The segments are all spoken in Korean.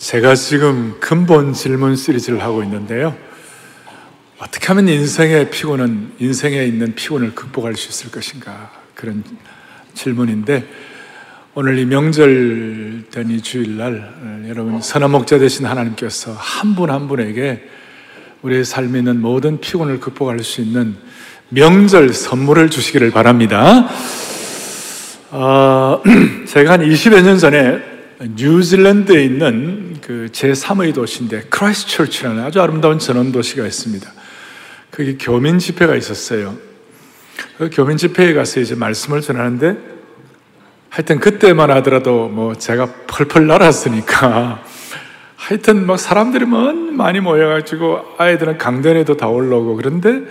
제가 지금 근본 질문 시리즈를 하고 있는데요. 어떻게 하면 인생의 피곤은, 인생에 있는 피곤을 극복할 수 있을 것인가. 그런 질문인데, 오늘 이 명절 된 이 주일날, 여러분, 선한 목자 되신 하나님께서 한 분한 한 분에게 우리의 삶에 있는 모든 피곤을 극복할 수 있는 명절 선물을 주시기를 바랍니다. 어, 제가 한 20여 년 전에 뉴질랜드에 있는 그 제3의 도시인데 크라이스처치라는 아주 아름다운 전원 도시가 있습니다. 거기 교민 집회가 있었어요. 그 교민 집회에 가서 이제 말씀을 전하는데 하여튼 그때만 하더라도 뭐 제가 펄펄 날았으니까 하여튼 막 사람들이 많이 모여가지고 아이들은 강단에도 다 올라오고 그런데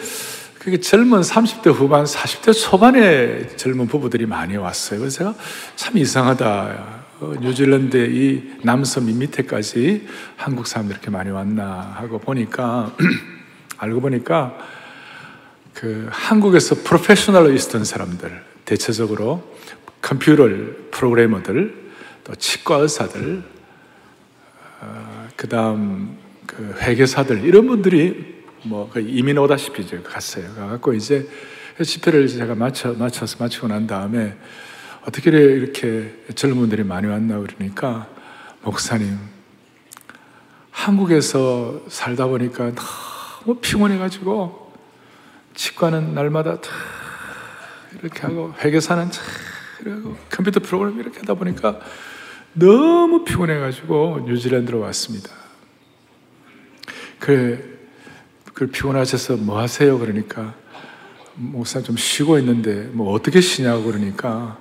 그게 젊은 30대 후반, 40대 초반의 젊은 부부들이 많이 왔어요. 그래서 제가 참 이상하다. 어, 뉴질랜드의 이 남섬 이 밑에까지 한국 사람들 이렇게 많이 왔나 하고 보니까 알고 보니까 그 한국에서 프로페셔널로 있었던 사람들 대체적으로 컴퓨터 프로그래머들 또 치과 의사들 어, 그다음 그 회계사들 이런 분들이 뭐그 이민 오다시피 이제 갔어요. 가갖고 이제 집회를 제가 맞춰 맞춰서 마치고 난 다음에 어떻게 이렇게 젊은 분들이 많이 왔나 그러니까 목사님 한국에서 살다 보니까 너무 피곤해가지고 치과는 날마다 이렇게 하고 회계사는 이러고 컴퓨터 프로그램 이렇게 하다 보니까 너무 피곤해가지고 뉴질랜드로 왔습니다. 그래, 그 피곤하셔서 뭐 하세요? 그러니까 목사 좀 쉬고 있는데 뭐 어떻게 쉬냐고 그러니까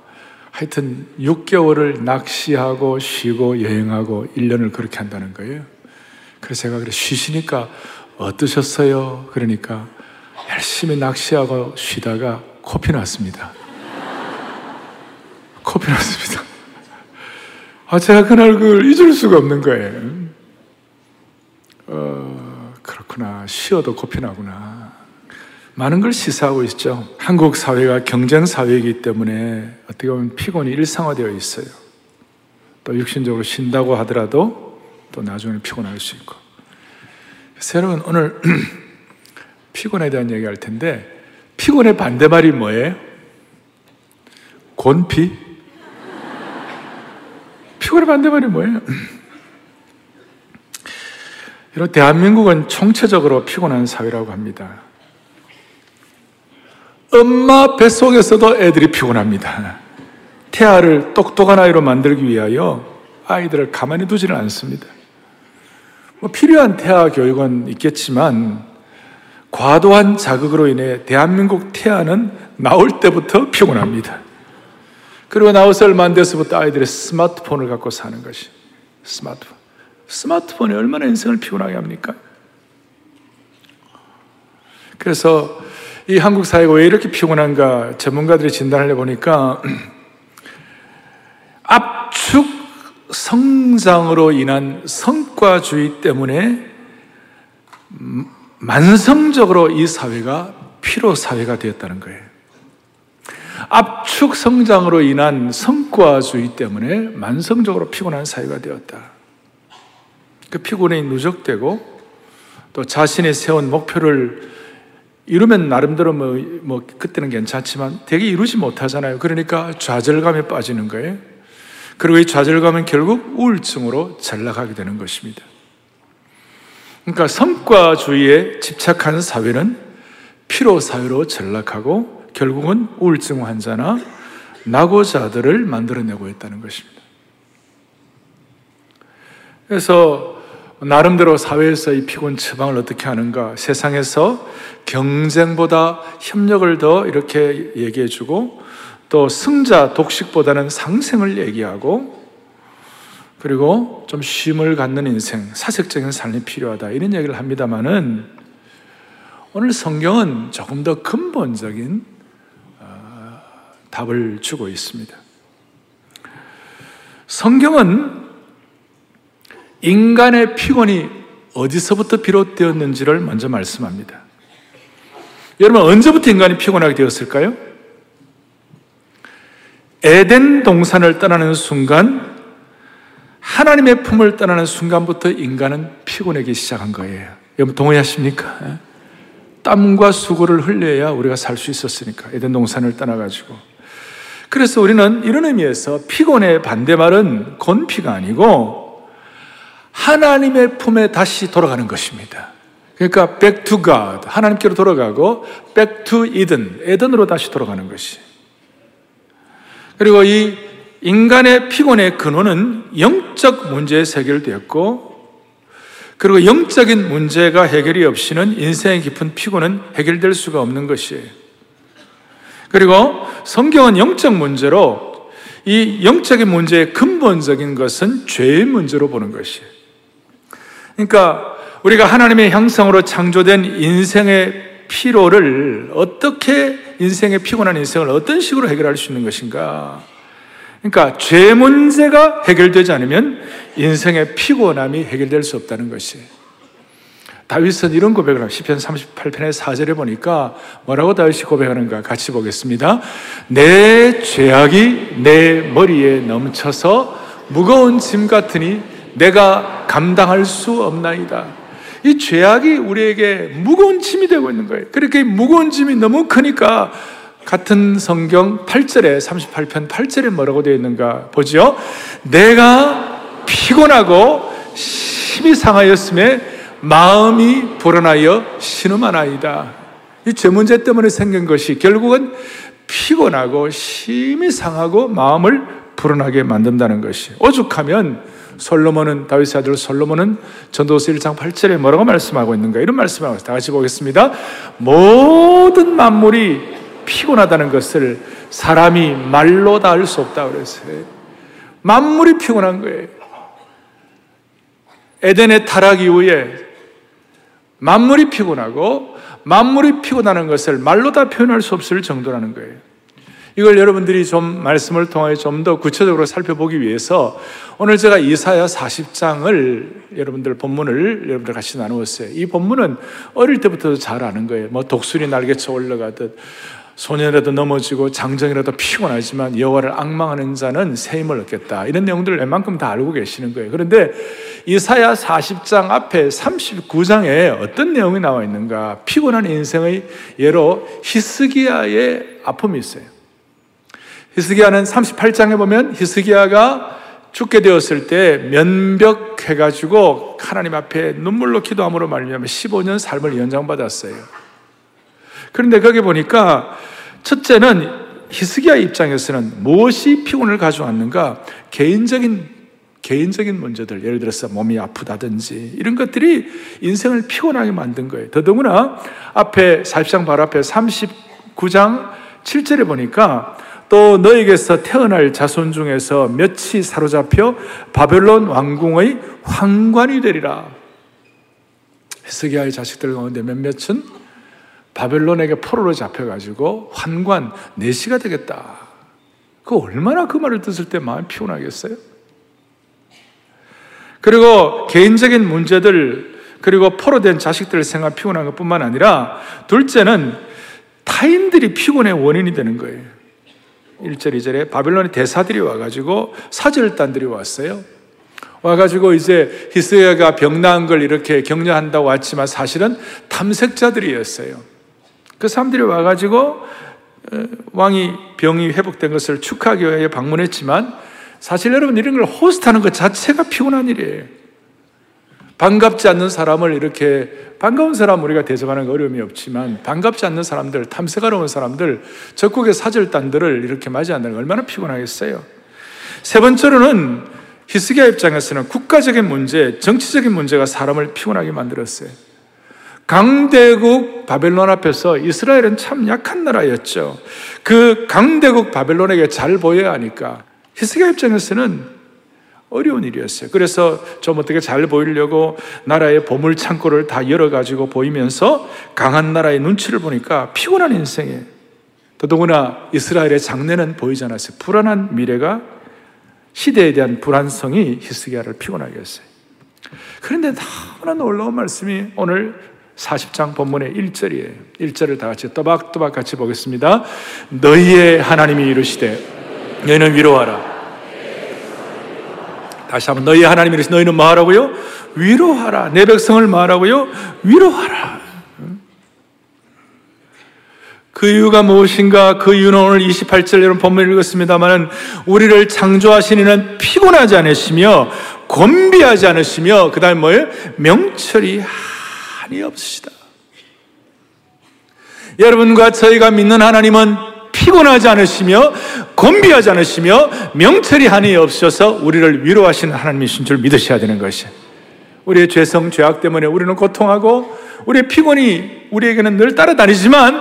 하여튼 6개월을 낚시하고 쉬고 여행하고 1년을 그렇게 한다는 거예요. 그래서 제가 그래 쉬시니까 어떠셨어요? 그러니까 열심히 낚시하고 쉬다가 코피 났습니다. 코피 났습니다. 아, 제가 그날 그걸 잊을 수가 없는 거예요. 어, 그렇구나. 쉬어도 코피 나구나. 많은 걸 시사하고 있죠. 한국 사회가 경쟁 사회이기 때문에 어떻게 보면 피곤이 일상화되어 있어요. 또 육신적으로 쉰다고 하더라도 또 나중에 피곤할 수 있고. 여러분 오늘 피곤에 대한 얘기 할 텐데 피곤의 반대말이 뭐예요? 곤피? 피곤의 반대말이 뭐예요? 이런 대한민국은 총체적으로 피곤한 사회라고 합니다. 엄마 뱃속에서도 애들이 피곤합니다. 태아를 똑똑한 아이로 만들기 위하여 아이들을 가만히 두지는 않습니다. 뭐 필요한 태아 교육은 있겠지만 과도한 자극으로 인해 대한민국 태아는 나올 때부터 피곤합니다. 그리고 안 돼서부터 아이들의 스마트폰을 갖고 사는 것이 스마트폰. 스마트폰이 얼마나 인생을 피곤하게 합니까? 그래서 이 한국 사회가 왜 이렇게 피곤한가 전문가들이 진단을 해보니까 압축 성장으로 인한 성과주의 때문에 만성적으로 이 사회가 피로 사회가 되었다는 거예요. 압축 성장으로 인한 성과주의 때문에 만성적으로 피곤한 사회가 되었다. 그 피곤이 누적되고 또 자신이 세운 목표를 이루면 나름대로 뭐, 뭐, 그때는 괜찮지만 되게 이루지 못하잖아요. 그러니까 좌절감에 빠지는 거예요. 그리고 이 좌절감은 결국 우울증으로 전락하게 되는 것입니다. 그러니까 성과주의에 집착하는 사회는 피로 사회로 전락하고 결국은 우울증 환자나 낙오자들을 만들어내고 있다는 것입니다. 그래서 나름대로 사회에서 이 피곤 처방을 어떻게 하는가? 세상에서 경쟁보다 협력을 더 이렇게 얘기해 주고 또 승자 독식보다는 상생을 얘기하고 그리고 좀 쉼을 갖는 인생, 사색적인 삶이 필요하다. 이런 얘기를 합니다만은 오늘 성경은 조금 더 근본적인 어, 답을 주고 있습니다. 성경은 인간의 피곤이 어디서부터 비롯되었는지를 먼저 말씀합니다. 여러분, 언제부터 인간이 피곤하게 되었을까요? 에덴 동산을 떠나는 순간 하나님의 품을 떠나는 순간부터 인간은 피곤하기 시작한 거예요. 여러분 동의하십니까? 예? 땀과 수고를 흘려야 우리가 살 수 있었으니까 에덴 동산을 떠나가지고 그래서 우리는 이런 의미에서 피곤의 반대말은 건피가 아니고 하나님의 품에 다시 돌아가는 것입니다. 그러니까 back to God 하나님께로 돌아가고 back to Eden 에덴으로 다시 돌아가는 것이. 그리고 이 인간의 피곤의 근원은 영적 문제에 해결되었고 그리고 영적인 문제가 해결이 없이는 인생의 깊은 피곤은 해결될 수가 없는 것이에요. 그리고 성경은 영적 문제로 이 영적인 문제의 근본적인 것은 죄의 문제로 보는 것이에요. 그러니까 우리가 하나님의 형상으로 창조된 인생의 피로를 어떻게 인생의 피곤한 인생을 어떤 식으로 해결할 수 있는 것인가? 그러니까 죄 문제가 해결되지 않으면 인생의 피곤함이 해결될 수 없다는 것이. 다윗은 이런 고백을 합니다. 10편 38편의 4절에 보니까 뭐라고 다윗이 고백하는가 같이 보겠습니다. 내 죄악이 내 머리에 넘쳐서 무거운 짐 같으니 내가 감당할 수 없나이다. 이 죄악이 우리에게 무거운 짐이 되고 있는 거예요. 그렇게 무거운 짐이 너무 크니까 같은 성경 8절에 38편 8절에 뭐라고 되어 있는가 보죠. 내가 피곤하고 심히 상하였음에 마음이 불안하여 신음하나이다. 이 죄 문제 때문에 생긴 것이 결국은 피곤하고 심히 상하고 마음을 불안하게 만든다는 것이 오죽하면 솔로몬은 다윗의 아들 솔로몬은 전도서 1장 8절에 뭐라고 말씀하고 있는가 이런 말씀을 하고 다 같이 보겠습니다. 모든 만물이 피곤하다는 것을 사람이 말로 다 알 수 없다 그랬어요. 만물이 피곤한 거예요. 에덴의 타락 이후에 만물이 피곤하고 만물이 피곤하는 것을 말로 다 표현할 수 없을 정도라는 거예요. 이걸 여러분들이 좀 말씀을 통해 좀 더 구체적으로 살펴보기 위해서 오늘 제가 이사야 40장을 여러분들 본문을 여러분들 같이 나누었어요. 이 본문은 어릴 때부터 잘 아는 거예요. 뭐 독수리 날개쳐 올라가듯 소년이라도 넘어지고 장정이라도 피곤하지만 여호와를 악망하는 자는 새 힘을 얻겠다. 이런 내용들을 웬만큼 다 알고 계시는 거예요. 그런데 이사야 40장 앞에 39장에 어떤 내용이 나와 있는가? 피곤한 인생의 예로 히스기야의 아픔이 있어요. 히스기야는 38장에 보면 히스기야가 죽게 되었을 때 면벽해 가지고 하나님 앞에 눈물로 기도함으로 말미암아 15년 삶을 연장받았어요. 그런데 거기 보니까 첫째는 히스기야 입장에서는 무엇이 피곤을 가져왔는가? 개인적인 개인적인 문제들, 예를 들어서 몸이 아프다든지 이런 것들이 인생을 피곤하게 만든 거예요. 더더구나 앞에 40장 바로 앞에 39장 7절에 보니까 또 너에게서 태어날 자손 중에서 몇이 사로잡혀 바벨론 왕궁의 황관이 되리라. 히스기야의 자식들 가운데 몇몇은 바벨론에게 포로로 잡혀가지고 환관 내시가 되겠다. 그 얼마나 그 말을 듣을 때 마음이 피곤하겠어요? 그리고 개인적인 문제들 그리고 포로된 자식들 생각 피곤한 것뿐만 아니라 둘째는 타인들이 피곤의 원인이 되는 거예요. 1절, 2절에 바벨론의 대사들이 와가지고 사절단들이 왔어요. 와가지고 이제 히스야가 병 나은 걸 이렇게 격려한다고 왔지만 사실은 탐색자들이었어요. 그 사람들이 와가지고 왕이 병이 회복된 것을 축하하기 위해 방문했지만 사실 여러분 이런 걸 호스트하는 것 자체가 피곤한 일이에요. 반갑지 않는 사람을 이렇게 반가운 사람 우리가 대접하는 거 어려움이 없지만 반갑지 않는 사람들, 탐색하러 온 사람들, 적국의 사절단들을 이렇게 맞이한다는 게 얼마나 피곤하겠어요. 세 번째로는 히스기야 입장에서는 국가적인 문제, 정치적인 문제가 사람을 피곤하게 만들었어요. 강대국 바벨론 앞에서 이스라엘은 참 약한 나라였죠. 그 강대국 바벨론에게 잘 보여야 하니까 히스기야 입장에서는 어려운 일이었어요. 그래서 좀 어떻게 잘 보이려고 나라의 보물 창고를 다 열어가지고 보이면서 강한 나라의 눈치를 보니까 피곤한 인생에 더더구나 이스라엘의 장래는 보이지 않았어요. 불안한 미래가 시대에 대한 불안성이 히스기야를 피곤하게 했어요. 그런데 너무나 놀라운 말씀이 오늘 40장 본문의 1절이에요. 1절을 다 같이 또박또박 같이 보겠습니다. 너희의 하나님이 이르시되 너희는 위로하라. 다시 한번 너희 하나님이라서 너희는 뭐 하라고요? 위로하라. 내 백성을 뭐 하라고요? 위로하라. 그 이유가 무엇인가? 그 이유는 오늘 28절 여러분 본문 읽었습니다만 우리를 창조하신 이는 피곤하지 않으시며 곤비하지 않으시며 그 다음에 뭐예요? 명철이 한이 없으시다. 여러분과 저희가 믿는 하나님은 피곤하지 않으시며 곤비하지 않으시며 명철이 한이 없어서 우리를 위로하시는 하나님이신 줄 믿으셔야 되는 것이에요. 우리의 죄성, 죄악 때문에 우리는 고통하고 우리의 피곤이 우리에게는 늘 따라다니지만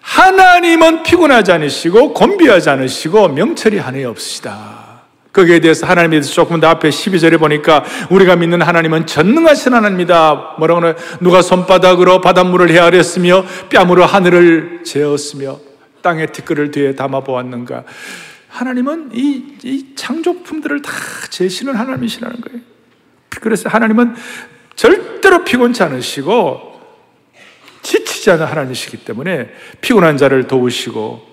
하나님은 피곤하지 않으시고 곤비하지 않으시고 명철이 하나에 없으시다. 거기에 대해서 하나님에 대해서 조금 더 앞에 12절에 보니까 우리가 믿는 하나님은 전능하신 하나님이다. 뭐라고 하나 누가 손바닥으로 바닷물을 헤아렸으며 뺨으로 하늘을 재었으며 땅의 티끌을 뒤에 담아 보았는가. 하나님은 이, 이 창조품들을 다 재시는 하나님이시라는 거예요. 그래서 하나님은 절대로 피곤치 않으시고 지치지 않은 하나님이시기 때문에 피곤한 자를 도우시고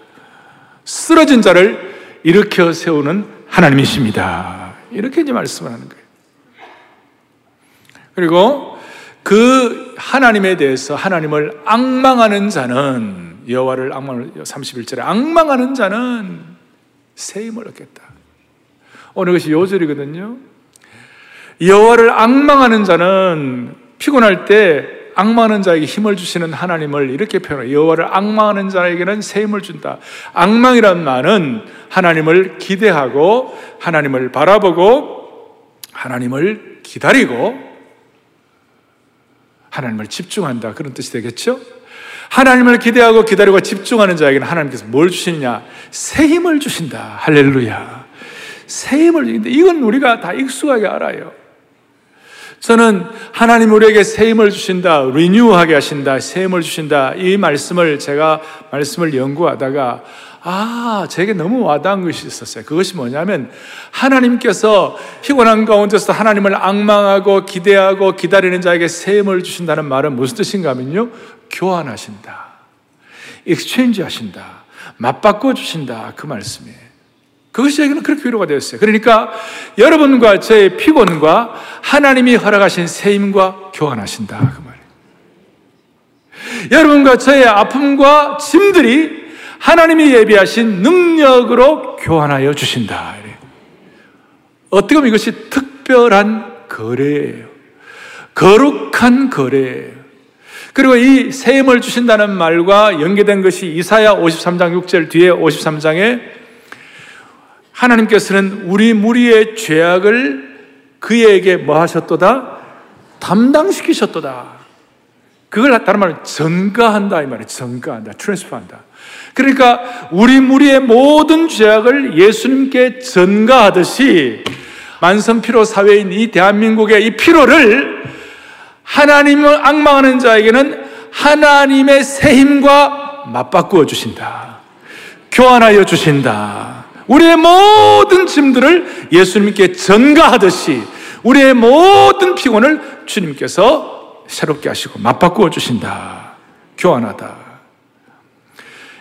쓰러진 자를 일으켜 세우는 하나님이십니다. 이렇게 이제 말씀을 하는 거예요. 그리고 그 하나님에 대해서 하나님을 악망하는 자는 여호와를 악망을 31절에 악망하는 자는 새 힘을 얻겠다. 오늘 것이 요절이거든요. 여호와를 악망하는 자는 피곤할 때 악마하는 자에게 힘을 주시는 하나님을 이렇게 표현해요. 여호와를 악망하는 자에게는 새 힘을 준다. 악망이란 말은 하나님을 기대하고 하나님을 바라보고 하나님을 기다리고 하나님을 집중한다. 그런 뜻이 되겠죠? 하나님을 기대하고 기다리고 집중하는 자에게는 하나님께서 뭘 주시느냐? 새 힘을 주신다. 할렐루야. 새 힘을 주는데 이건 우리가 다 익숙하게 알아요. 저는 하나님 우리에게 새 힘을 주신다, 리뉴하게 하신다, 새 힘을 주신다. 이 말씀을 제가 말씀을 연구하다가 아, 제게 너무 와닿은 것이 있었어요. 그것이 뭐냐면 하나님께서 피곤한 가운데서 하나님을 앙망하고 기대하고 기다리는 자에게 새 힘을 주신다는 말은 무슨 뜻인가 하면요. 교환하신다. exchange 하신다. 맞바꿔 주신다. 그 말씀이에요. 그것이 저에게는 그렇게 위로가 되었어요. 그러니까 여러분과 저의 피곤과 하나님이 허락하신 새 힘과 교환하신다. 그 말이에요. 여러분과 저의 아픔과 짐들이 하나님이 예비하신 능력으로 교환하여 주신다. 어떻게 보면 이것이 특별한 거래예요. 거룩한 거래예요. 그리고 이 세임을 주신다는 말과 연계된 것이 이사야 53장 6절 뒤에 53장에 하나님께서는 우리 무리의 죄악을 그에게 뭐 하셨도다? 담당시키셨도다. 그걸 다른 말로 전가한다 이 말이에요. 전가한다. 트랜스퍼한다. 그러니까 우리 무리의 모든 죄악을 예수님께 전가하듯이 만성피로 사회인 이 대한민국의 이 피로를 하나님을 악망하는 자에게는 하나님의 새 힘과 맞바꾸어 주신다. 교환하여 주신다. 우리의 모든 짐들을 예수님께 전가하듯이 우리의 모든 피곤을 주님께서 새롭게 하시고 맞바꾸어 주신다. 교환하다.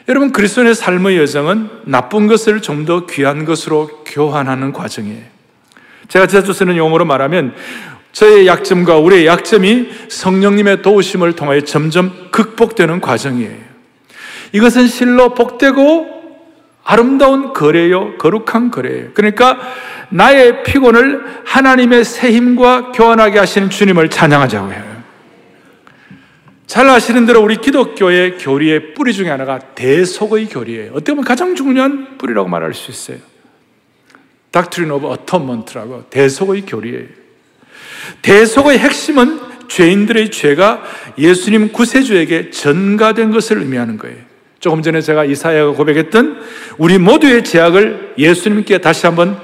여러분 그리스도의 삶의 여정은 나쁜 것을 좀 더 귀한 것으로 교환하는 과정이에요. 제가 자주 쓰는 용어로 말하면 저의 약점과 우리의 약점이 성령님의 도우심을 통하여 점점 극복되는 과정이에요. 이것은 실로 복되고 아름다운 거래요. 거룩한 거래예요. 그러니까 나의 피곤을 하나님의 새 힘과 교환하게 하시는 주님을 찬양하자고 해요. 잘 아시는 대로 우리 기독교의 교리의 뿌리 중에 하나가 대속의 교리예요. 어떻게 보면 가장 중요한 뿌리라고 말할 수 있어요. Doctrine of Atonement라고 대속의 교리예요. 대속의 핵심은 죄인들의 죄가 예수님 구세주에게 전가된 것을 의미하는 거예요. 조금 전에 제가 이사야가 고백했던 우리 모두의 제약을 예수님께 다시 한번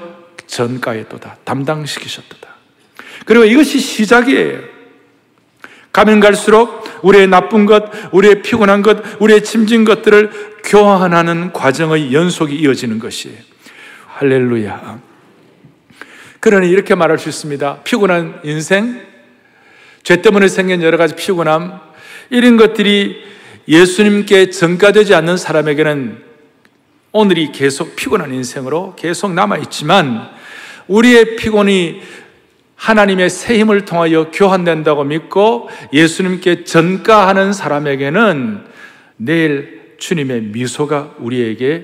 전가했도다. 담당시키셨도다. 그리고 이것이 시작이에요. 가면 갈수록 우리의 나쁜 것, 우리의 피곤한 것, 우리의 짐진 것들을 교환하는 과정의 연속이 이어지는 것이에요. 할렐루야. 그러니 이렇게 말할 수 있습니다. 피곤한 인생, 죄 때문에 생긴 여러 가지 피곤함, 이런 것들이 예수님께 전가되지 않는 사람에게는 오늘이 계속 피곤한 인생으로 계속 남아있지만 우리의 피곤이 하나님의 새 힘을 통하여 교환된다고 믿고 예수님께 전가하는 사람에게는 내일 주님의 미소가 우리에게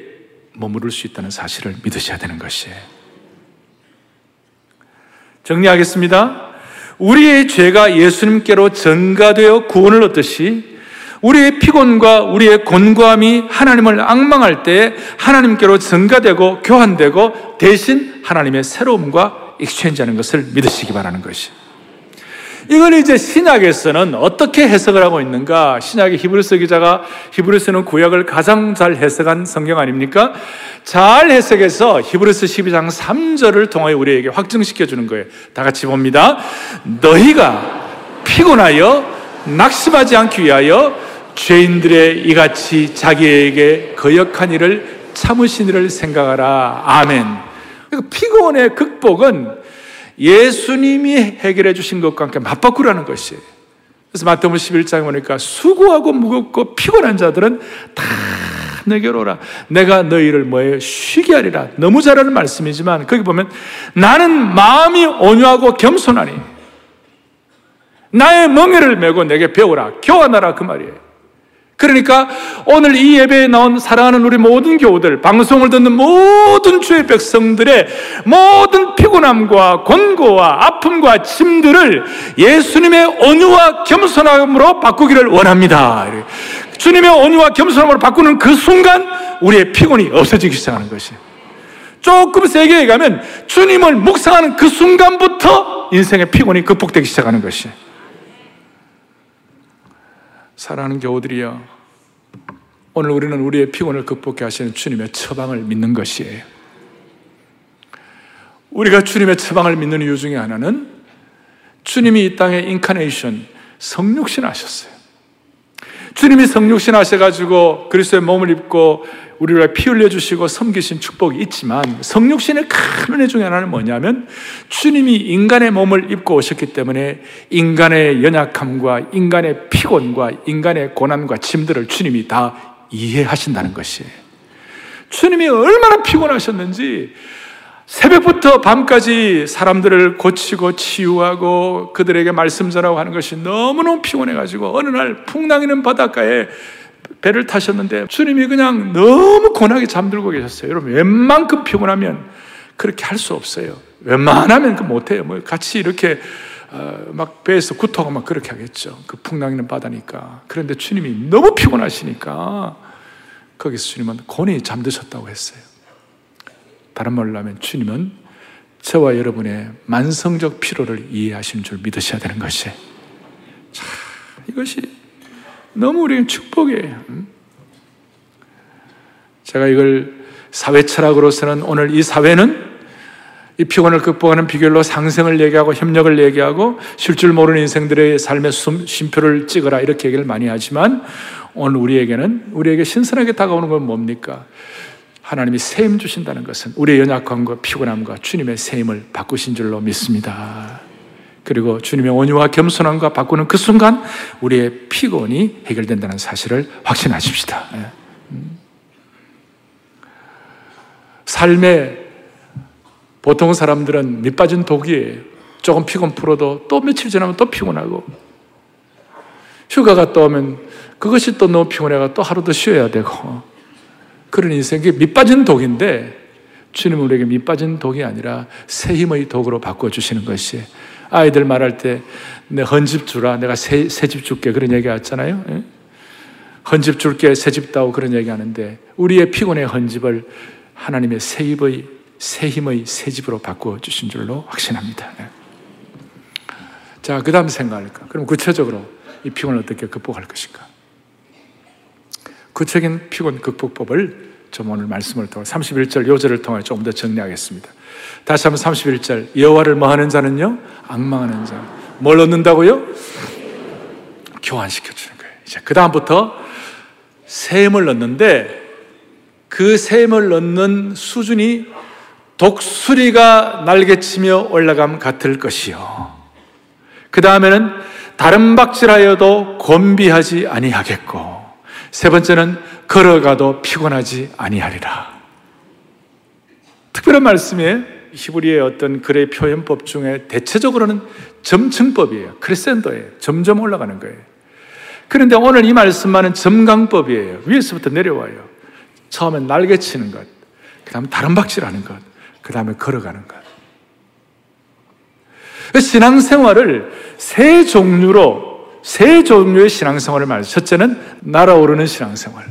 머무를 수 있다는 사실을 믿으셔야 되는 것이에요. 정리하겠습니다. 우리의 죄가 예수님께로 전가되어 구원을 얻듯이 우리의 피곤과 우리의 곤고함이 하나님을 앙망할 때 하나님께로 전가되고 교환되고 대신 하나님의 새로움과 exchange하는 것을 믿으시기 바라는 것이. 이걸 이제 신약에서는 어떻게 해석을 하고 있는가? 신약의 히브리서 기자가 히브리서는 구약을 가장 잘 해석한 성경 아닙니까? 잘 해석해서 히브리서 12장 3절을 통하여 우리에게 확증시켜 주는 거예요. 다 같이 봅니다. 너희가 피곤하여 낙심하지 않기 위하여 죄인들의 이같이 자기에게 거역한 일을 참으신 일을 생각하라. 아멘. 그러니까 피곤의 극복은 예수님이 해결해 주신 것과 함께 맞바꾸라는 것이에요. 그래서 마태복음 11장에 보니까 수고하고 무겁고 피곤한 자들은 다 내게로 오라. 내가 너희를 뭐에 쉬게 하리라. 너무 잘하는 말씀이지만 거기 보면 나는 마음이 온유하고 겸손하니 나의 멍에를 메고 내게 배우라. 교환하라 그 말이에요. 그러니까 오늘 이 예배에 나온 사랑하는 우리 모든 교우들, 방송을 듣는 모든 주의 백성들의 모든 피곤함과 권고와 아픔과 짐들을 예수님의 온유와 겸손함으로 바꾸기를 원합니다. 주님의 온유와 겸손함으로 바꾸는 그 순간 우리의 피곤이 없어지기 시작하는 것이 조금 세게 얘기하면 주님을 묵상하는 그 순간부터 인생의 피곤이 극복되기 시작하는 것이 사랑하는 교우들이여, 오늘 우리는 우리의 피곤을 극복해 하시는 주님의 처방을 믿는 것이에요. 우리가 주님의 처방을 믿는 이유 중에 하나는 주님이 이 땅에 인카네이션, 성육신 하셨어요. 주님이 성육신 하셔가지고 그리스도의 몸을 입고 우리를 피 흘려주시고 섬기신 축복이 있지만 성육신의 큰 은혜 중에 하나는 뭐냐면 주님이 인간의 몸을 입고 오셨기 때문에 인간의 연약함과 인간의 피곤과 인간의 고난과 짐들을 주님이 다 이해하신다는 것이에요. 주님이 얼마나 피곤하셨는지 새벽부터 밤까지 사람들을 고치고 치유하고 그들에게 말씀 전하고 하는 것이 너무너무 피곤해가지고 어느 날 풍랑이는 바닷가에 배를 타셨는데 주님이 그냥 너무 고나게 잠들고 계셨어요. 여러분, 웬만큼 피곤하면 그렇게 할 수 없어요. 웬만하면 그 못해요. 뭐 같이 이렇게 어, 막 배에서 구토하고 막 그렇게 하겠죠. 그 풍랑이는 바다니까. 그런데 주님이 너무 피곤하시니까 거기서 주님은 곤히 잠드셨다고 했어요. 다른 말로 하면 주님은 저와 여러분의 만성적 피로를 이해하신 줄 믿으셔야 되는 것이. 자, 이것이 너무 우리는 축복이에요. 제가 이걸 사회 철학으로서는 오늘 이 사회는 이 피곤을 극복하는 비결로 상생을 얘기하고 협력을 얘기하고 쉴 줄 모르는 인생들의 삶의 쉼표를 찍어라 이렇게 얘기를 많이 하지만 오늘 우리에게는 우리에게 신선하게 다가오는 건 뭡니까? 하나님이 세임 주신다는 것은 우리의 연약함과 피곤함과 주님의 세임을 바꾸신 줄로 믿습니다. 그리고 주님의 온유와 겸손함과 바꾸는 그 순간 우리의 피곤이 해결된다는 사실을 확신하십시다. 예. 음. 삶에 보통 사람들은 밑빠진 독이에요. 조금 피곤 풀어도 또 며칠 지나면 또 피곤하고 휴가가 또 오면 그것이 또 너무 피곤해가 또 하루 더 쉬어야 되고 그런 인생이 밑빠진 독인데 주님은 우리에게 밑빠진 독이 아니라 새 힘의 독으로 바꿔주시는 것이 아이들 말할 때, 내 헌집 주라. 내가 새, 집 줄게. 그런 얘기 하잖아요. 예? 헌집 줄게. 새집 다오. 그런 얘기 하는데, 우리의 피곤의 헌집을 하나님의 새 입의, 새 힘의 새 집으로 바꿔주신 줄로 확신합니다. 예. 자, 그 다음 생각할까? 그럼 구체적으로 이 피곤을 어떻게 극복할 것인가? 구체적인 피곤 극복법을 좀 오늘 말씀을 통해 31절 요절을 통해 조금 더 정리하겠습니다. 다시 한번 31절. 여호와를 뭐 하는 자는요? 악망하는 자. 뭘 얻는다고요? 교환시켜 주는 거예요. 이제 그 다음부터 셈을 넣는데 그 셈을 넣는 수준이 독수리가 날개치며 올라감 같을 것이요. 그 다음에는 다른 박질하여도 곤비하지 아니하겠고 세 번째는 걸어가도 피곤하지 아니하리라. 특별한 말씀이에요. 히브리의 어떤 글의 표현법 중에 대체적으로는 점층법이에요. 크레센도예요. 점점 올라가는 거예요. 그런데 오늘 이 말씀만은 점강법이에요. 위에서부터 내려와요. 처음엔 날개 치는 것, 그 다음에 다른 박질하는 것, 그 다음에 걸어가는 것. 그 신앙생활을 세 종류로, 세 종류의 신앙생활을 말해요. 첫째는 날아오르는 신앙생활.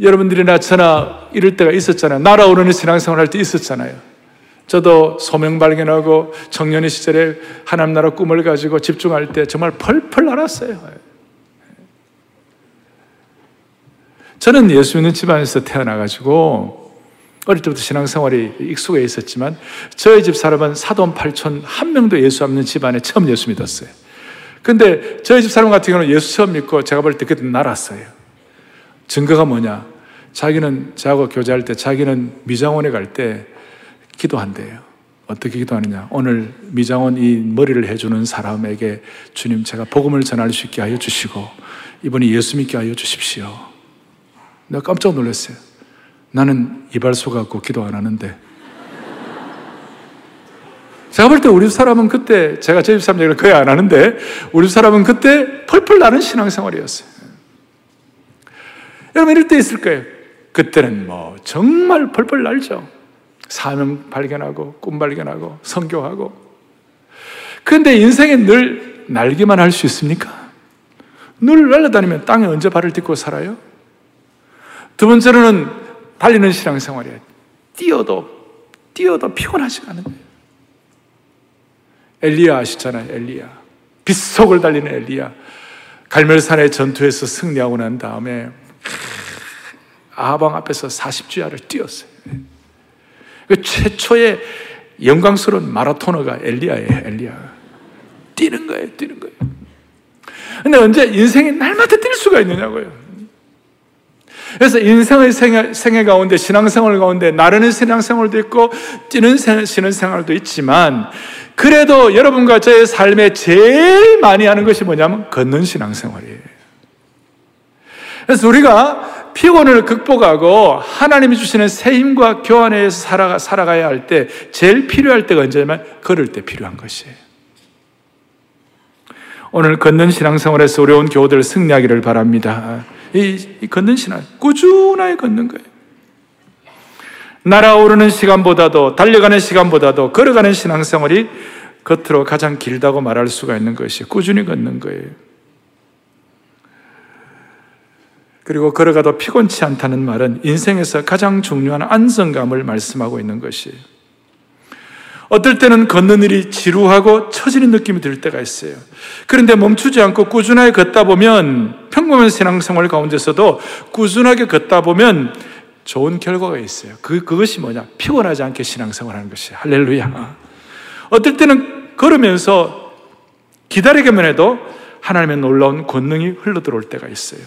여러분들이나 저나 이럴 때가 있었잖아요. 날아오르는 신앙생활 할 때 있었잖아요. 저도 소명 발견하고 청년의 시절에 하나님 나라 꿈을 가지고 집중할 때 정말 펄펄 날았어요. 저는 예수 믿는 집안에서 태어나가지고 어릴 때부터 신앙생활이 익숙해 있었지만 저희 집 사람은 사돈 팔촌 한 명도 예수 없는 집안에 처음 예수 믿었어요. 근데 저희 집 사람 같은 경우는 예수 처음 믿고 제가 볼 때 그때 날았어요. 증거가 뭐냐? 자기는 저하고 교제할 때 자기는 미장원에 갈 때 기도한대요. 어떻게 기도하느냐? 오늘 미장원 이 머리를 해주는 사람에게 주님 제가 복음을 전할 수 있게 하여 주시고 이번에 예수 믿게 하여 주십시오. 내가 깜짝 놀랐어요. 나는 이발소 갖고 기도 안 하는데. 제가 볼 때 우리 사람은 그때 제가 제 집사람 얘기를 거의 안 하는데 우리 사람은 그때 펄펄 나는 신앙생활이었어요. 여러분 이럴 때 있을 거예요. 그때는 뭐 정말 펄펄 날죠. 사명 발견하고 꿈 발견하고 성교하고. 그런데 인생에 늘 날기만 할 수 있습니까? 늘 날아다니면 땅에 언제 발을 딛고 살아요? 두 번째로는 달리는 신앙생활이에요. 뛰어도 뛰어도 피곤하지가 않은 거예요. 엘리야 아시잖아요, 엘리야. 빗속을 달리는 엘리야. 갈멜산의 전투에서 승리하고 난 다음에 아방 앞에서 40주야를 뛰었어요. 그 최초의 영광스러운 마라토너가 엘리야예요, 엘리야. 뛰는 거예요, 뛰는 거예요. 근데 언제 인생에 날마다 뛸 수가 있느냐고요. 그래서 인생의 생애, 생애 가운데 신앙생활 가운데 나르는 신앙생활도 있고 뛰는 신앙생활도 있지만 그래도 여러분과 저의 삶에 제일 많이 하는 것이 뭐냐면 걷는 신앙생활이에요. 그래서 우리가 피곤을 극복하고 하나님이 주시는 새 힘과 교환에서 살아가, 살아가야 할 때 제일 필요할 때가 언제냐면 걸을 때 필요한 것이에요. 오늘 걷는 신앙생활에서 어려운 교우들 승리하기를 바랍니다. 이, 이 걷는 신앙, 꾸준하게 걷는 거예요. 날아오르는 시간보다도, 달려가는 시간보다도 걸어가는 신앙생활이 겉으로 가장 길다고 말할 수가 있는 것이 꾸준히 걷는 거예요. 그리고 걸어가도 피곤치 않다는 말은 인생에서 가장 중요한 안정감을 말씀하고 있는 것이에요. 어떨 때는 걷는 일이 지루하고 처지는 느낌이 들 때가 있어요. 그런데 멈추지 않고 꾸준하게 걷다 보면 평범한 신앙생활 가운데서도 꾸준하게 걷다 보면 좋은 결과가 있어요. 그, 그것이 뭐냐? 피곤하지 않게 신앙생활 하는 것이 할렐루야. 어떨 때는 걸으면서 기다리기만 해도 하나님의 놀라운 권능이 흘러들어올 때가 있어요.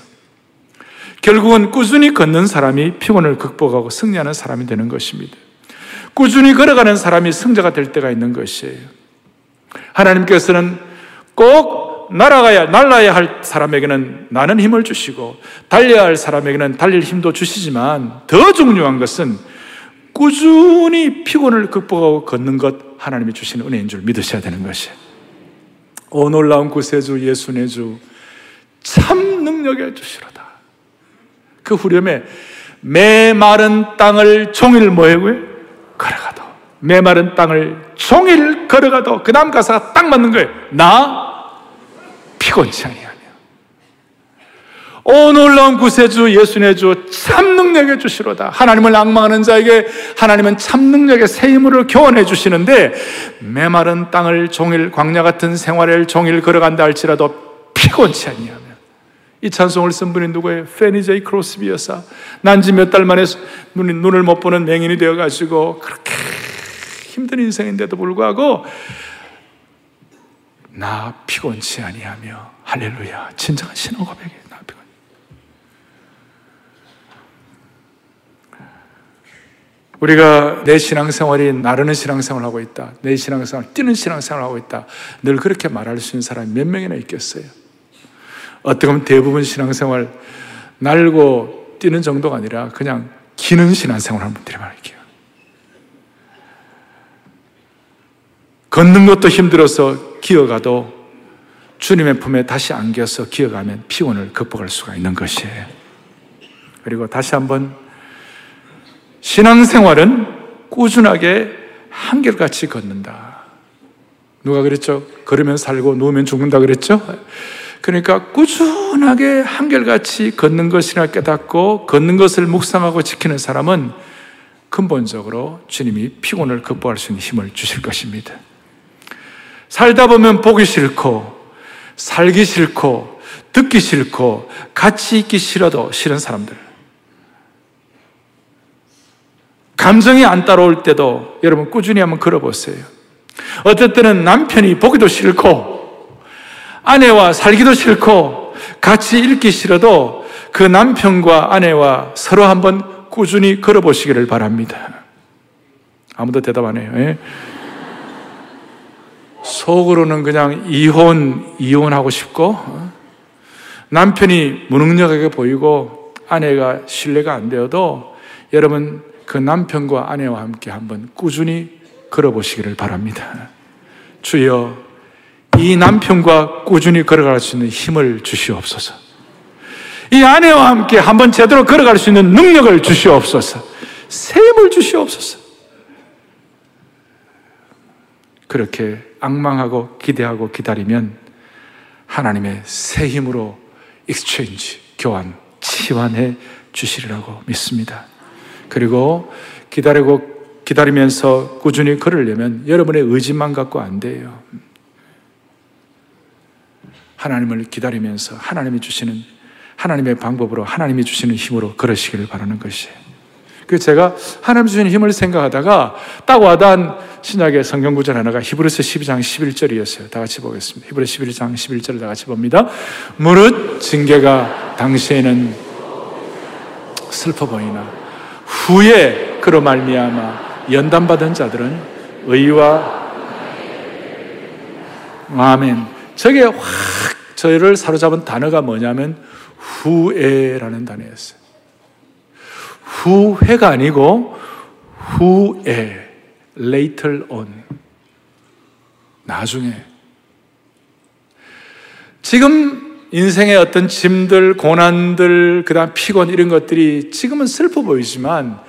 결국은 꾸준히 걷는 사람이 피곤을 극복하고 승리하는 사람이 되는 것입니다. 꾸준히 걸어가는 사람이 승자가 될 때가 있는 것이에요. 하나님께서는 꼭 날아가야, 날라야 할 사람에게는 나는 힘을 주시고, 달려야 할 사람에게는 달릴 힘도 주시지만, 더 중요한 것은 꾸준히 피곤을 극복하고 걷는 것 하나님이 주시는 은혜인 줄 믿으셔야 되는 것이에요. 오 놀라운 구세주 예수의 주, 참 능력의 주시로다. 그 후렴에 메마른 땅을 종일 뭐 하고요? 걸어가도 메마른 땅을 종일 걸어가도 그 다음 가사가 딱 맞는 거예요. 나 피곤치 아니하며 오 놀라운 구세주 예수 내 주 참 능력의 주시로다. 하나님을 앙망하는 자에게 하나님은 참 능력의 새 힘으로 교환해 주시는데 메마른 땅을 종일 광야 같은 생활을 종일 걸어간다 할지라도 피곤치 아니하며 이 찬송을 쓴 분이 누구예요? 패니 제이 크로스비 여사. 난지 몇 달 만에 눈, 눈을 못 보는 맹인이 되어가지고 그렇게 힘든 인생인데도 불구하고 나 피곤치 아니하며 할렐루야. 진정한 신앙 고백이에요. 나 피곤. 우리가 내 신앙생활이 나르는 신앙생활을 하고 있다. 내 신앙생활, 뛰는 신앙생활을 하고 있다. 늘 그렇게 말할 수 있는 사람이 몇 명이나 있겠어요? 어떻게 보면 대부분 신앙생활 날고 뛰는 정도가 아니라 그냥 기는 신앙생활 하는 분들이 많을게요. 걷는 것도 힘들어서 기어가도 주님의 품에 다시 안겨서 기어가면 피곤을 극복할 수가 있는 것이에요. 그리고 다시 한번 신앙생활은 꾸준하게 한결같이 걷는다. 누가 그랬죠? 걸으면 살고 누우면 죽는다 그랬죠? 그러니까 꾸준하게 한결같이 걷는 것이라 깨닫고 걷는 것을 묵상하고 지키는 사람은 근본적으로 주님이 피곤을 극복할 수 있는 힘을 주실 것입니다. 살다 보면 보기 싫고, 살기 싫고, 듣기 싫고, 같이 있기 싫어도 싫은 사람들. 감정이 안 따라올 때도 여러분 꾸준히 한번 걸어보세요. 어떨 때는 남편이 보기도 싫고, 아내와 살기도 싫고, 같이 읽기 싫어도 그 남편과 아내와 서로 한번 꾸준히 걸어보시기를 바랍니다. 아무도 대답 안 해요. 예? 속으로는 그냥 이혼, 이혼하고 싶고, 남편이 무능력하게 보이고, 아내가 신뢰가 안 되어도, 여러분, 그 남편과 아내와 함께 한번 꾸준히 걸어보시기를 바랍니다. 주여, 이 남편과 꾸준히 걸어갈 수 있는 힘을 주시옵소서. 이 아내와 함께 한번 제대로 걸어갈 수 있는 능력을 주시옵소서. 새 힘을 주시옵소서. 그렇게 악망하고 기대하고 기다리면 하나님의 새 힘으로 exchange, 교환, 치환해 주시리라고 믿습니다. 그리고 기다리고 기다리면서 꾸준히 걸으려면 여러분의 의지만 갖고 안 돼요. 하나님을 기다리면서 하나님이 주시는 하나님의 방법으로 하나님이 주시는 힘으로 걸으시기를 바라는 것이에요. 그 제가 하나님 주시는 힘을 생각하다가 딱 와닿은 신약의 성경 구절 하나가 히브리서 12장 11절이었어요. 다 같이 보겠습니다. 히브리서 11장 11절을 다 같이 봅니다. 무릇 징계가 당시에는 슬퍼 보이나 후에 그로 말미암아 연단 받은 자들은 의와 아멘. 저게 확 저희를 사로잡은 단어가 뭐냐면 후회라는 단어였어요. 후회가 아니고 후에 later on 나중에 지금 인생의 어떤 짐들, 고난들, 그다음 피곤 이런 것들이 지금은 슬퍼 보이지만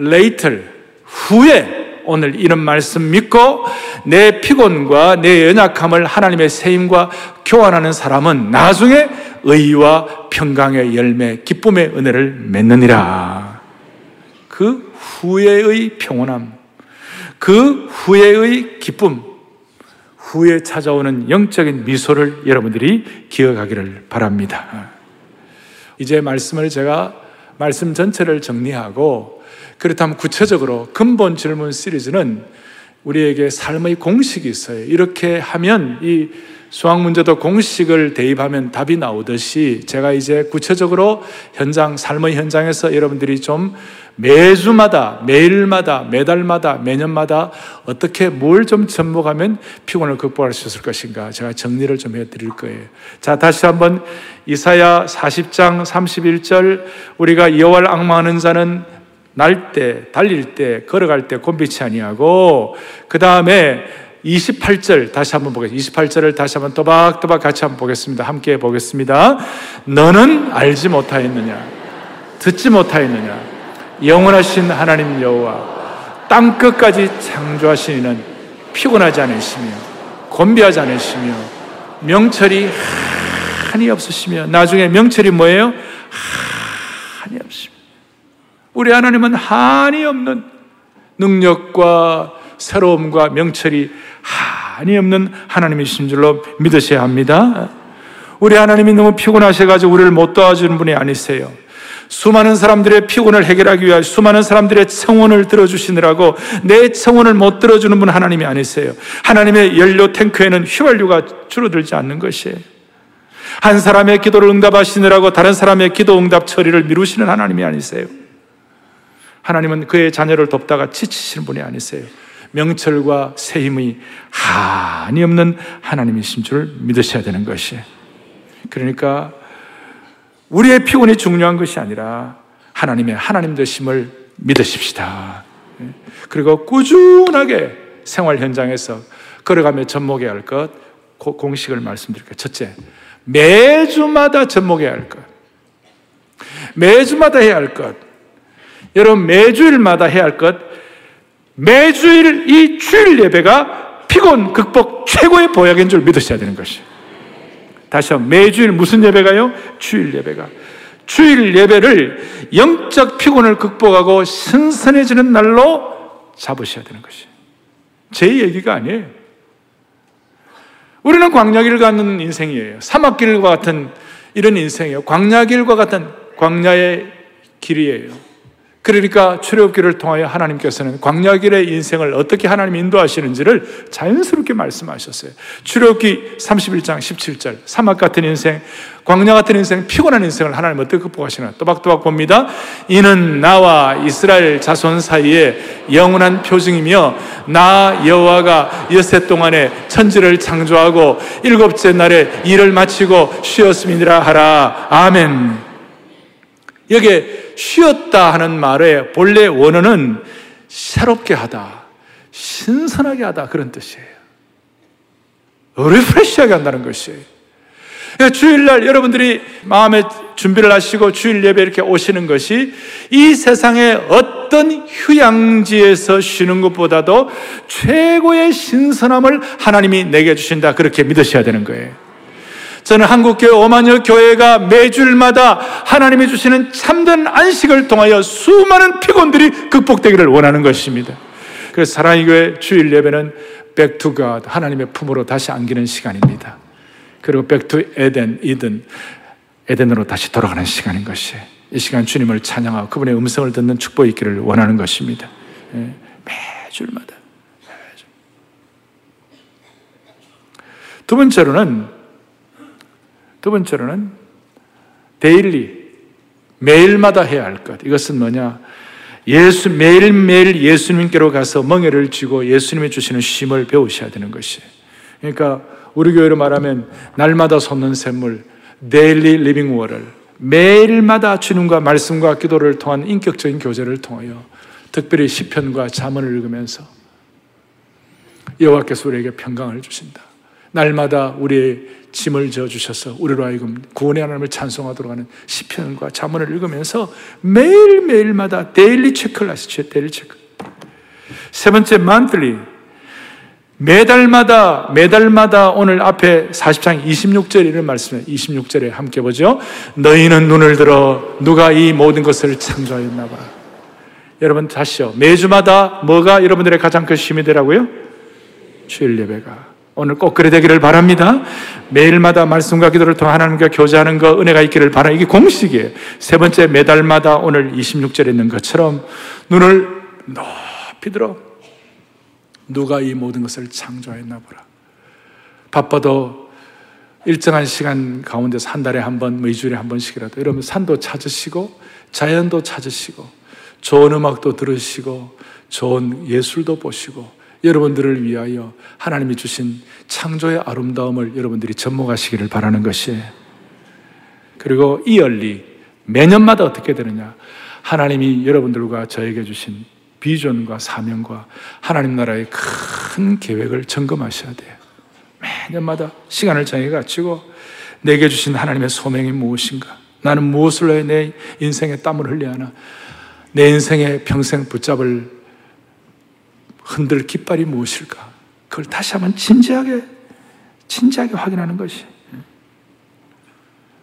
later 후에 오늘 이런 말씀 믿고 내 피곤과 내 연약함을 하나님의 세임과 교환하는 사람은 나중에 의와 평강의 열매, 기쁨의 은혜를 맺느니라. 그 후에의 평온함, 그 후에의 기쁨, 후에 찾아오는 영적인 미소를 여러분들이 기억하기를 바랍니다. 이제 말씀을 제가 말씀 전체를 정리하고 그렇다면 구체적으로 근본 질문 시리즈는 우리에게 삶의 공식이 있어요. 이렇게 하면 이 수학 문제도 공식을 대입하면 답이 나오듯이 제가 이제 구체적으로 현장, 삶의 현장에서 여러분들이 좀 매주마다, 매일마다, 매달마다, 매년마다 어떻게 뭘 좀 접목하면 피곤을 극복할 수 있을 것인가 제가 정리를 좀 해드릴 거예요. 자, 다시 한번 이사야 40장 31절 우리가 여호와를 악망하는 자는 날 때, 달릴 때, 걸어갈 때 곤비치 아니하고 그 다음에 28절 다시 한번 보겠습니다. 28절을 다시 한번 또박또박 같이 한번 보겠습니다. 함께 보겠습니다. 너는 알지 못하였느냐? 듣지 못하였느냐? 영원하신 하나님 여호와 땅 끝까지 창조하신 이는 피곤하지 않으시며 곤비하지 않으시며 명철이 한이 없으시며 나중에 명철이 뭐예요? 한이 없으시며 우리 하나님은 한이 없는 능력과 새로움과 명철이 한이 없는 하나님이신 줄로 믿으셔야 합니다. 우리 하나님이 너무 피곤하셔가지고 우리를 못 도와주는 분이 아니세요. 수많은 사람들의 피곤을 해결하기 위해 수많은 사람들의 청원을 들어주시느라고 내 청원을 못 들어주는 분 하나님이 아니세요. 하나님의 연료 탱크에는 휘발유가 줄어들지 않는 것이에요. 한 사람의 기도를 응답하시느라고 다른 사람의 기도 응답 처리를 미루시는 하나님이 아니세요. 하나님은 그의 자녀를 돕다가 지치시는 분이 아니세요. 명철과 새 힘이 한이 없는 하나님이신 줄 믿으셔야 되는 것이. 그러니까 우리의 피곤이 중요한 것이 아니라 하나님의 하나님 되심을 믿으십시다. 그리고 꾸준하게 생활 현장에서 걸어가며 접목해야 할 것, 공식을 말씀드릴게요. 첫째, 매주마다 접목해야 할 것. 매주마다 해야 할 것. 여러분, 매주일마다 해야 할 것. 매주일 이 주일 예배가 피곤 극복 최고의 보약인 줄 믿으셔야 되는 것이. 다시 한번, 매주일 무슨 예배가요? 주일 예배가. 주일 예배를 영적 피곤을 극복하고 신선해지는 날로 잡으셔야 되는 것이. 제 얘기가 아니에요. 우리는 광야길 가는 인생이에요. 사막길과 같은 이런 인생이에요. 광야길과 같은 광야의 길이에요. 그러니까 출애굽기를 통하여 하나님께서는 광야길의 인생을 어떻게 하나님 인도하시는지를 자연스럽게 말씀하셨어요. 출애굽기 31장 17절 사막 같은 인생, 광야 같은 인생, 피곤한 인생을 하나님 어떻게 극복하시나 또박또박 봅니다. 이는 나와 이스라엘 자손 사이에 영원한 표징이며 나 여호와가 여세 동안에 천지를 창조하고 일곱째 날에 일을 마치고 쉬었음이니라 하라. 아멘. 여기에 쉬었다 하는 말의 본래 원어는 새롭게 하다, 신선하게 하다 그런 뜻이에요. 리프레시하게 한다는 것이에요. 그러니까 주일날 여러분들이 마음에 준비를 하시고 주일 예배 이렇게 오시는 것이 이 세상의 어떤 휴양지에서 쉬는 것보다도 최고의 신선함을 하나님이 내게 주신다. 그렇게 믿으셔야 되는 거예요. 저는 한국교회 오만여 교회가 매주일마다 하나님이 주시는 참된 안식을 통하여 수많은 피곤들이 극복되기를 원하는 것입니다. 그래서 사랑의 교회 주일 예배는 Back to God 하나님의 품으로 다시 안기는 시간입니다. 그리고 Back to 에덴, Eden, 에덴으로 다시 돌아가는 시간인 것이 이 시간 주님을 찬양하고 그분의 음성을 듣는 축복이 있기를 원하는 것입니다. 예, 매주마다. 매주. 두 번째로는 두 번째로는 daily 매일마다 해야 할 것. 이것은 뭐냐? 예수 매일매일 예수님께로 가서 멍에를 지고 예수님이 주시는 쉼을 배우셔야 되는 것이. 그러니까 우리 교회로 말하면 날마다 솟는 샘물 Daily Living Water를 매일마다 주님과 말씀과 기도를 통한 인격적인 교제를 통하여 특별히 시편과 잠언을 읽으면서 여호와께서 우리에게 평강을 주신다. 날마다 우리의 짐을 져 주셔서 우리로 하여금 구원의 하나님을 찬송하도록 하는 시편과 잠언을 읽으면서 매일 매일마다 daily 체크를 하시죠. daily 체크. 세 번째 monthly 매달마다 매달마다 오늘 앞에 40장 26절에 이런 말씀을 26절에 함께 보죠. 너희는 눈을 들어 누가 이 모든 것을 창조하였나 보라. 여러분 다시요. 매주마다 뭐가 여러분들의 가장 큰 힘이 되라고요? 주일 예배가 오늘 꼭 그래 되기를 바랍니다. 매일마다 말씀과 기도를 통해 하나님과 교제하는 것, 은혜가 있기를 바라. 이게 공식이에요. 세 번째, 매달마다 오늘 26절에 있는 것처럼 눈을 높이 들어. 누가 이 모든 것을 창조했나 보라. 바빠도 일정한 시간 가운데서 한 달에 한 번, 뭐 이주일에 한 번씩이라도 여러분 산도 찾으시고 자연도 찾으시고 좋은 음악도 들으시고 좋은 예술도 보시고 여러분들을 위하여 하나님이 주신 창조의 아름다움을 여러분들이 접목하시기를 바라는 것이에요. 그리고 이얼리 매년마다 어떻게 되느냐? 하나님이 여러분들과 저에게 주신 비전과 사명과 하나님 나라의 큰 계획을 점검하셔야 돼요. 매년마다 시간을 정해 가지고 내게 주신 하나님의 소명이 무엇인가? 나는 무엇을 해내 인생에 땀을 흘려 하나? 내 인생에 평생 붙잡을 흔들 깃발이 무엇일까? 그걸 다시 한번 진지하게, 진지하게 확인하는 것이.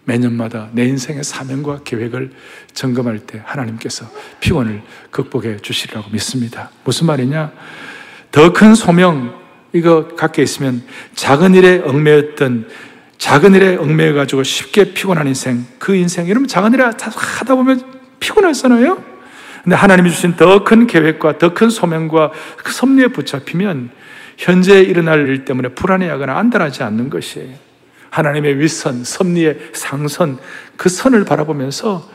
매년마다 내 인생의 사명과 계획을 점검할 때 하나님께서 피곤을 극복해 주시리라고 믿습니다. 무슨 말이냐? 더 큰 소명, 이거 갖게 있으면 작은 일에 얽매였던 작은 일에 얽매여가지고 쉽게 피곤한 인생, 그 인생, 여러분 작은 일에 하다 보면 피곤하잖아요? 근데 하나님이 주신 더 큰 계획과 더 큰 소명과 그 섭리에 붙잡히면 현재 일어날 일 때문에 불안해하거나 안달하지 않는 것이에요. 하나님의 윗선, 섭리의 상선, 그 선을 바라보면서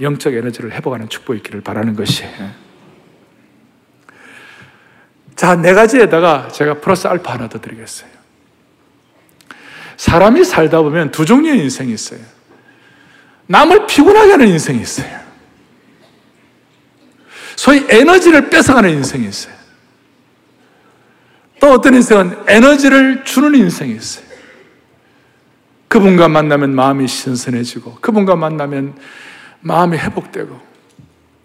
영적 에너지를 회복하는 축복이 있기를 바라는 것이에요. 자, 네 가지에다가 제가 플러스 알파 하나 더 드리겠어요. 사람이 살다 보면 두 종류의 인생이 있어요. 남을 피곤하게 하는 인생이 있어요. 소위 에너지를 뺏어가는 인생이 있어요. 또 어떤 인생은 에너지를 주는 인생이 있어요. 그분과 만나면 마음이 신선해지고, 그분과 만나면 마음이 회복되고,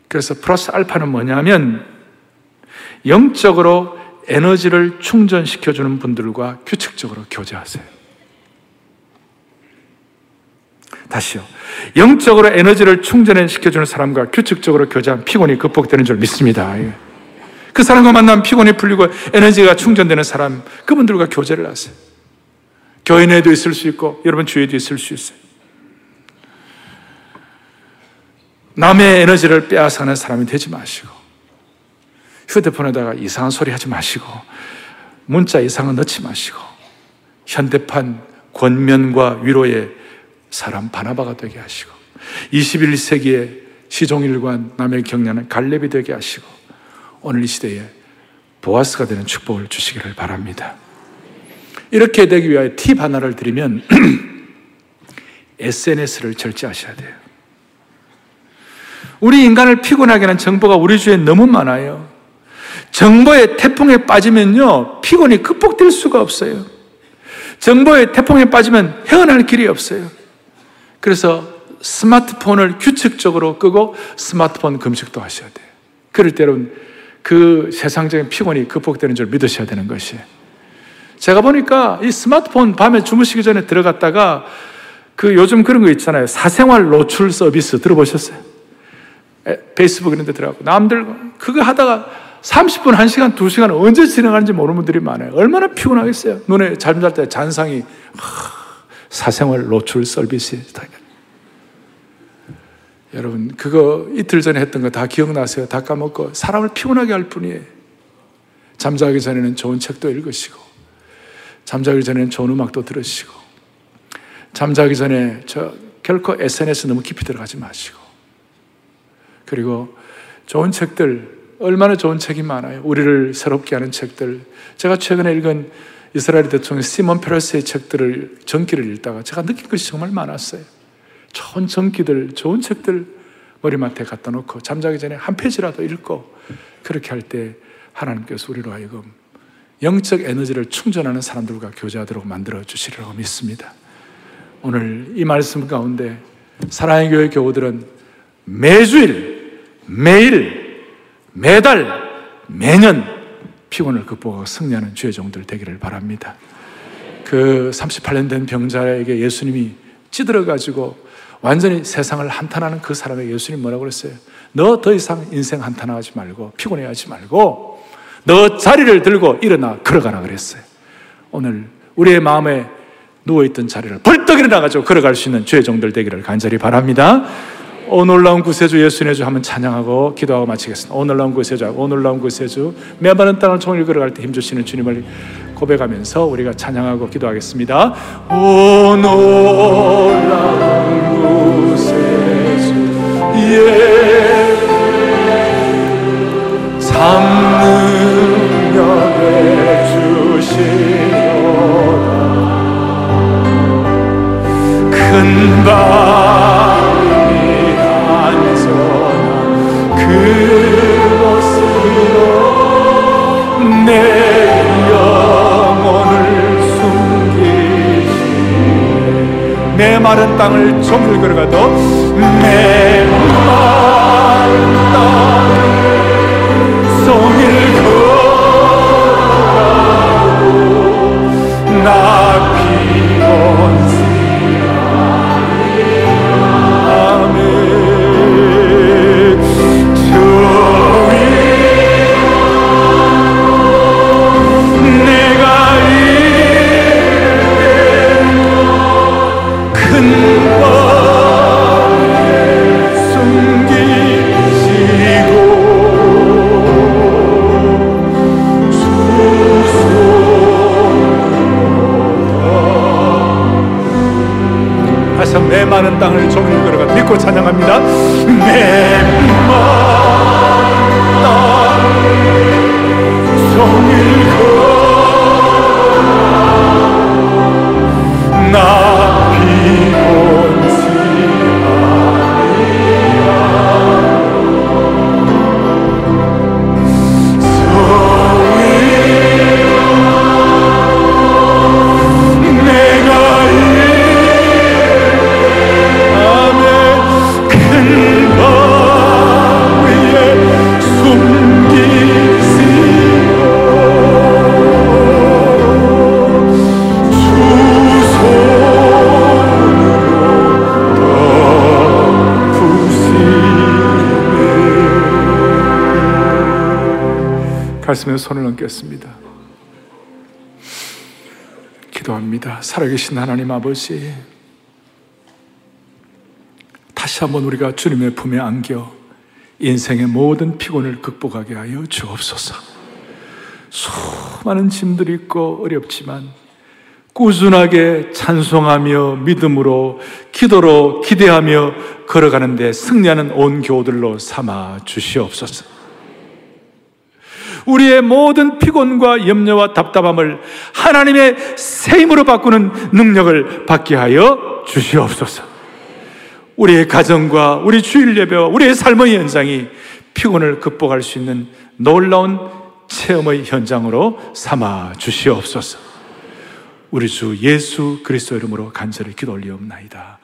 그래서 플러스 알파는 뭐냐면, 영적으로 에너지를 충전시켜주는 분들과 규칙적으로 교제하세요. 다시요. 영적으로 에너지를 충전시켜주는 사람과 규칙적으로 교제하면 피곤이 극복되는 줄 믿습니다. 그 사람과 만나면 피곤이 풀리고 에너지가 충전되는 사람, 그분들과 교제를 하세요. 교회 내에도 있을 수 있고, 여러분 주위에도 있을 수 있어요. 남의 에너지를 빼앗아가는 사람이 되지 마시고, 휴대폰에다가 이상한 소리 하지 마시고, 문자 이상한 넣지 마시고, 현대판 권면과 위로의 사람 바나바가 되게 하시고, 21세기의 시종일관 남의 경례는 갈렙이 되게 하시고, 오늘 이 시대에 보아스가 되는 축복을 주시기를 바랍니다. 이렇게 되기 위하여 팁 하나를 드리면, SNS를 절제하셔야 돼요. 우리 인간을 피곤하게 하는 정보가 우리 주위에 너무 많아요. 정보의 태풍에 빠지면요, 피곤이 극복될 수가 없어요. 정보의 태풍에 빠지면 헤어날 길이 없어요. 그래서 스마트폰을 규칙적으로 끄고 스마트폰 금식도 하셔야 돼요. 그럴 때는 그 세상적인 피곤이 극복되는 줄 믿으셔야 되는 것이에요. 제가 보니까 이 스마트폰 밤에 주무시기 전에 들어갔다가 그 요즘 그런 거 있잖아요. 사생활 노출 서비스 들어보셨어요? 페이스북 이런 데 들어가고 남들 그거 하다가 30분, 1시간, 2시간 언제 지나가는지 모르는 분들이 많아요. 얼마나 피곤하겠어요. 눈에 잠잘 때 잔상이 사생활 노출 서비스 여러분 그거 이틀 전에 했던 거 다 기억나세요? 다 까먹고 사람을 피곤하게 할 뿐이에요. 잠자기 전에는 좋은 책도 읽으시고 잠자기 전에는 좋은 음악도 들으시고 잠자기 전에 저 결코 SNS 너무 깊이 들어가지 마시고 그리고 좋은 책들 얼마나 좋은 책이 많아요. 우리를 새롭게 하는 책들. 제가 최근에 읽은 이스라엘 대통령 시몬 페레스의 책들을 전기를 읽다가 제가 느낀 것이 정말 많았어요. 좋은 전기들, 좋은 책들 머리맡에 갖다 놓고 잠자기 전에 한 페이지라도 읽고 그렇게 할 때 하나님께서 우리로 하여금 영적 에너지를 충전하는 사람들과 교제하도록 만들어 주시리라고 믿습니다. 오늘 이 말씀 가운데 사랑의 교회 교우들은 매주일, 매일, 매달, 매년 피곤을 극복하고 승리하는 주의 종들 되기를 바랍니다. 그 38년 된 병자에게 예수님이 찌들어가지고 완전히 세상을 한탄하는 그 사람에게 예수님 뭐라고 그랬어요? 너 더 이상 인생 한탄하지 말고 피곤해하지 말고 너 자리를 들고 일어나 걸어가라 그랬어요. 오늘 우리의 마음에 누워있던 자리를 벌떡 일어나가지고 걸어갈 수 있는 죄의 종들 되기를 간절히 바랍니다. 오 놀라운 구세주 예수님의 주 한번 찬양하고 기도하고 마치겠습니다. 오 놀라운 구세주, 오 놀라운 구세주 메마른 땅을 종일 걸어갈 때 힘주시는 주님을 고백하면서 우리가 찬양하고 기도하겠습니다. 오 놀라운 구세주 예 참능력에 주시로다 큰 바 마른 땅을 종일 걸어가도 내 마른 땅을 종일 많은 땅을 종일 걸어가 믿고 찬양합니다. 내 가슴에 손을 얹겠습니다. 기도합니다. 살아계신 하나님 아버지, 다시 한번 우리가 주님의 품에 안겨 인생의 모든 피곤을 극복하게 하여 주옵소서. 수많은 짐들이 있고 어렵지만 꾸준하게 찬송하며 믿음으로 기도로 기대하며 걸어가는데 승리하는 온 교들로 삼아 주시옵소서. 우리의 모든 피곤과 염려와 답답함을 하나님의 새 힘으로 바꾸는 능력을 받게 하여 주시옵소서. 우리의 가정과 우리 주일 예배와 우리의 삶의 현장이 피곤을 극복할 수 있는 놀라운 체험의 현장으로 삼아 주시옵소서. 우리 주 예수 그리스도 이름으로 간절히 기도 올리옵나이다.